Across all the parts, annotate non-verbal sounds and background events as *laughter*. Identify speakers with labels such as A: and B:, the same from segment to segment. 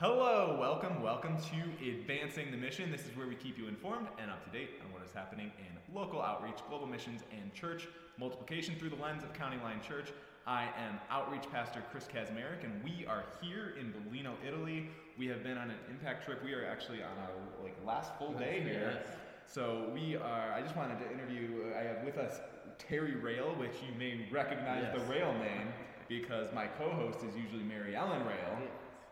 A: Hello, welcome, welcome to Advancing the Mission. This is where we keep you informed and up to date on what is happening in local outreach, global missions, and church multiplication through the lens of County Line Church. I am Outreach Pastor Chris Kazmarek, and we are here in Belino, Italy. We have been on an impact trip. We are actually on our like last full day here. So we are. I just wanted to interview. I have with us Terry Rayle, which you may recognize
B: Yes.
A: the Rayle name because my co-host is usually Mary Ellen Rayle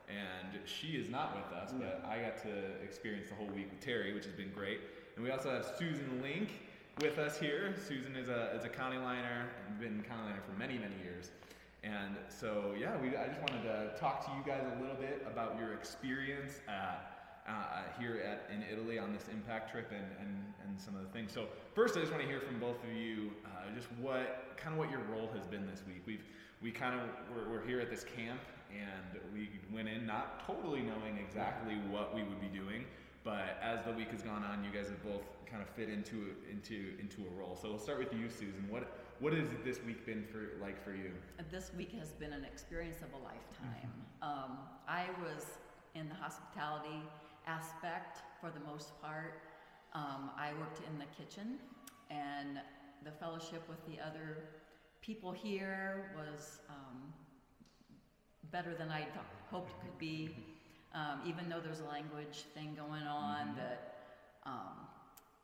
A: and she is not with us, but I got to experience the whole week with Terry, which has been great. And we also have Susan Link with us here. Susan is a, is a county liner been county liner for many, many years. And so, yeah, we, I just wanted to talk to you guys a little bit about your experience at, uh, here at, in Italy on this impact trip and, and, and some of the things. So first, I just want to hear from both of you, uh, just what kind of what your role has been this week. We've we kind of we're, we're here at this camp and we went in not totally knowing exactly what we would be doing but as the week has gone on you guys have both kind of fit into into into a role. So we'll start with you susan. What what has this week been for like for you?
C: This week has been an experience of a lifetime. Um, I was in the hospitality aspect for the most part. Um, I worked in the kitchen, and the fellowship with the other people here was um, better than I hoped it could be. Um, even though there's a language thing going on,
A: Mhm.
C: that um,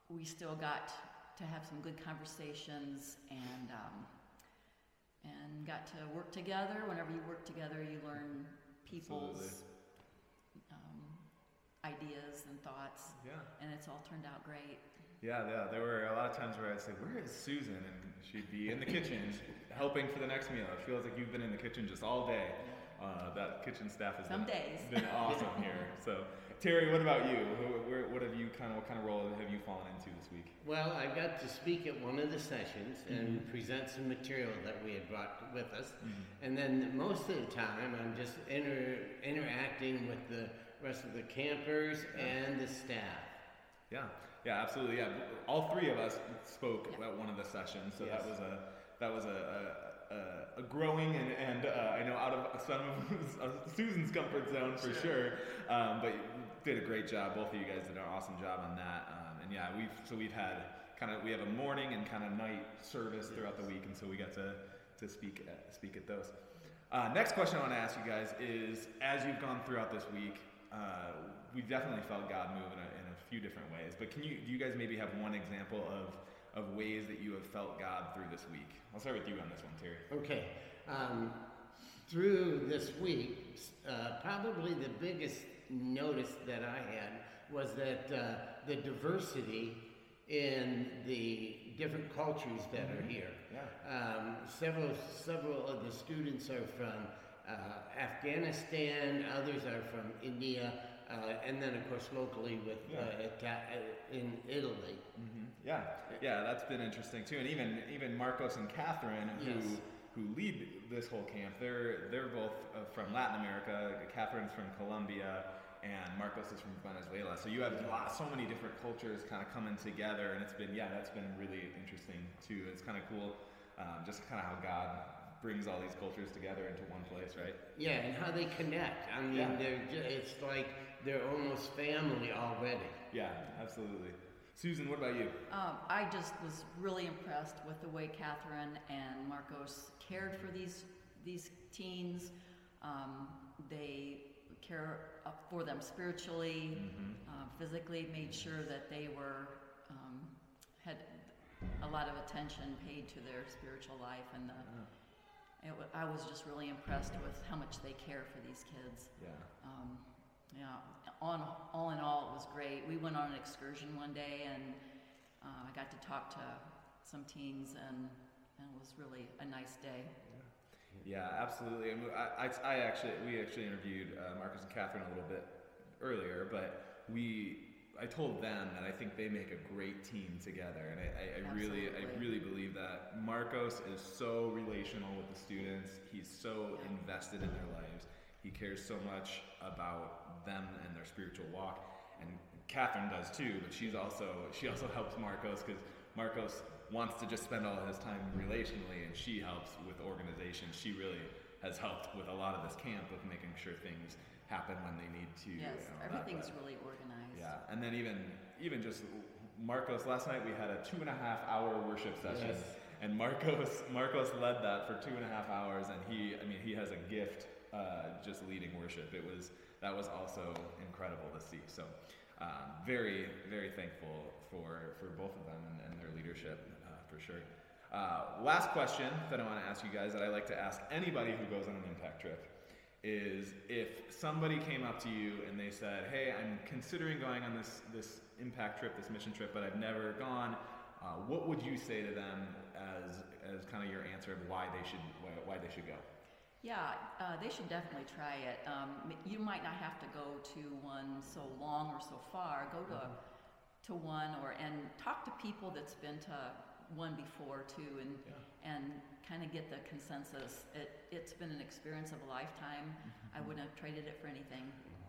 C: we still got to have some good conversations and um, and got to work together. Whenever you work together, you learn people's um, ideas and thoughts,
A: yeah
C: and it's all turned out great.
A: yeah yeah there were a lot of times where i'd say where is susan and she'd be in the kitchen helping for the next meal it feels like you've been in the kitchen just all day uh, that kitchen staff has
C: Some
A: been,
C: days.
A: been awesome here *laughs* so terry what about you Who- where, what have you kind of what kind of role have you fallen into this week
B: Well, I got to speak at one of the sessions and
A: Mhm.
B: present some material that we had brought with us.
A: Mhm.
B: And then most of the time, I'm just inter- interacting with the rest of the campers and the staff.
A: Yeah, yeah, absolutely. Yeah, all three of us spoke
C: Yeah.
A: at one of the sessions, so that was a that was a a, a growing and, and uh, I know out of some of *laughs* Susan's comfort zone for sure. Um, but you did a great job. Both of you guys did an awesome job on that. Um, and yeah, we've so we've had kind of we have a morning and kind of night service throughout the week, and so we got to to speak at, speak at those. Uh, next question I want to ask you guys is: as you've gone throughout this week, uh, we definitely felt God move in a, in a few different ways. But can you do you guys maybe have one example of of ways that you have felt God through this week? I'll start with you on this one, Terry.
B: Okay. Um, through this week, uh, probably the biggest notice that I had was that uh, the diversity in the different cultures that are here.
A: Yeah.
B: Um, several, several of the students are from Afghanistan, others are from India, uh, and then of course locally with uh, Ita- uh, in Italy.
A: hmm Yeah, yeah, that's been interesting too. And even even Marcos and Catherine, who
B: Yes.
A: who lead this whole camp, they're they're both uh, from Latin America. Catherine's from Colombia, and Marcos is from Venezuela. So you have lot, so many different cultures kind of coming together, and it's been yeah, that's been really interesting too. It's kind of cool, um, just kind of how God brings all these cultures together into one place, right?
B: Yeah, and how they connect. I mean,
A: Yeah.
B: they're ju- it's like they're almost family already.
A: Yeah, absolutely. Susan, what about you?
C: Um, I just was really impressed with the way Catherine and Marcos cared for these these teens. Um, they care uh, for them spiritually,
A: Mhm.
C: uh, physically, made sure that they were um, had a lot of attention paid to their spiritual life, and the, it, wa- I was just really impressed with how much they care for these kids.
A: Yeah.
C: Um, yeah, on, all in all, it was great. We went on an excursion one day and uh, I got to talk to some teens and, and it was really a nice day.
A: Yeah, absolutely. And I, I, I actually, we actually interviewed uh, Marcos and Catherine a little bit earlier, but we, I told them that I think they make a great team together, and I, I, I really, I really believe that Marcos is so relational with the students. He's so invested in their lives. He cares so much about them and their spiritual walk, and Catherine does too. But she's also, she also helps Marcos because Marcos wants to just spend all his time relationally, and she helps with organization. She really has helped with a lot of this camp of making sure things happen when they need to.
C: Yes,
A: that,
C: everything's
A: but-
C: really organized.
A: yeah, and then even even just Marcos last night we had a two and a half hour worship session,
B: Yes.
A: and Marcos Marcos led that for two and a half hours, and he I mean he has a gift uh, just leading worship. It was that was also incredible to see. So um, very very thankful for for both of them and, and their leadership uh, for sure. Uh, last question that I want to ask you guys that I like to ask anybody who goes on an impact trip is if somebody came up to you and they said, "Hey, I'm considering going on this this impact trip, this mission trip, but I've never gone," uh, what would you say to them as as kind of your answer of why they should why, why they should go?
C: Yeah, uh, they should definitely try it. Um, you might not have to go to one so long or so far. Go to to one or and talk to people that's been to one before too, and and kind of get the consensus. It it's been an experience of a lifetime. I wouldn't have traded it for anything.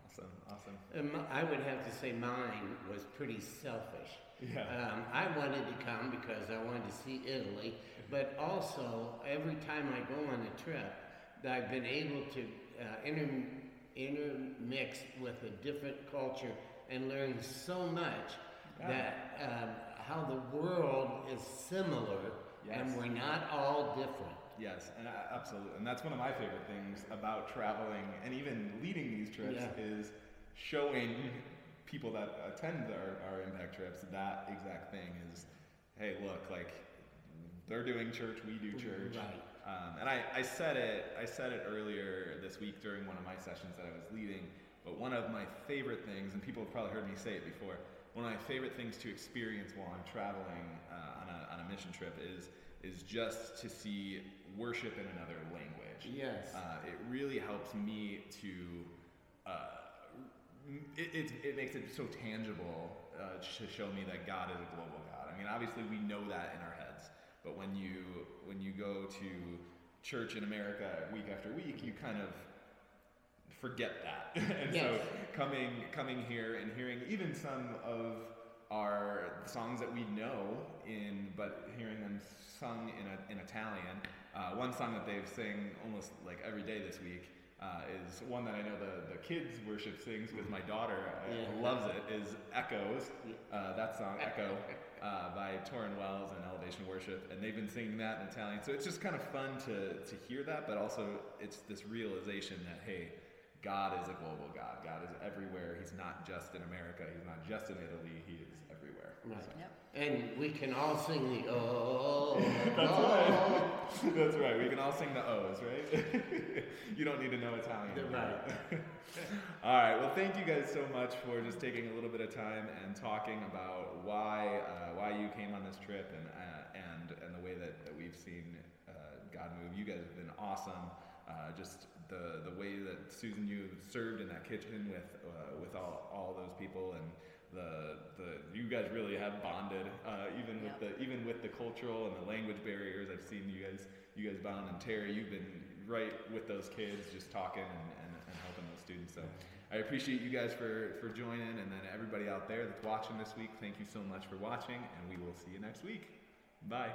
A: Awesome, awesome.
B: Um, I would have to say mine was pretty selfish.
A: Yeah.
B: Um, I wanted to come because I wanted to see Italy, but also every time I go on a trip, I've been able to uh, inter- intermix with a different culture and learn so much
A: Yeah.
B: that um, how the world is similar
A: Yes.
B: and we're not all different.
A: Yes, and I, absolutely, and that's one of my favorite things about traveling and even leading these trips
B: Yeah.
A: is showing people that attend our, our impact trips that exact thing is, hey, look, like they're doing church, we do church,
B: Right.
A: um, and I, I said it, I said it earlier this week during one of my sessions that I was leading. But one of my favorite things, and people have probably heard me say it before, one of my favorite things to experience while I'm traveling uh, on, a, on a mission trip is is just to see worship in another language.
B: Yes.
A: Uh, it really helps me to. Uh, it, it, it makes it so tangible uh, to show me that God is a global God. I mean, obviously we know that in our heads, but when you when you go to church in America week after week, you kind of forget that. *laughs* and so coming coming here and hearing even some of our songs that we know in, but hearing them sung in a, in Italian. Uh, one song that they've sang almost like every day this week uh, is one that I know the, the kids worship sings because my daughter uh,
B: Yeah.
A: loves it. Is Echoes? Uh, that song Echo uh, by Tauren Wells and Elevation Worship, and they've been singing that in Italian. So it's just kind of fun to to hear that, but also it's this realization that hey. God is a global God. God is everywhere. He's not just in America. He's not just in Italy. He is everywhere.
B: Right.
C: Yep.
B: And we can all sing the oh, *laughs*
A: That's
B: oh.
A: right. *laughs* That's right. We can all sing the O's, right? *laughs* you don't need to know Italian.
B: Right.
A: all right. Well, thank you guys so much for just taking a little bit of time and talking about why uh, why you came on this trip and uh, and and the way that, that we've seen uh, God move. You guys have been awesome. Uh, just the the way that Susan you served in that kitchen with uh, with all, all those people and the the you guys really have bonded uh, even with the even with the cultural and the language barriers. I've seen you guys you guys bond and Terry, you've been right with those kids, just talking and, and, and helping those students. So I appreciate you guys for for joining, and then everybody out there that's watching this week, thank you so much for watching, and we will see you next week. Bye.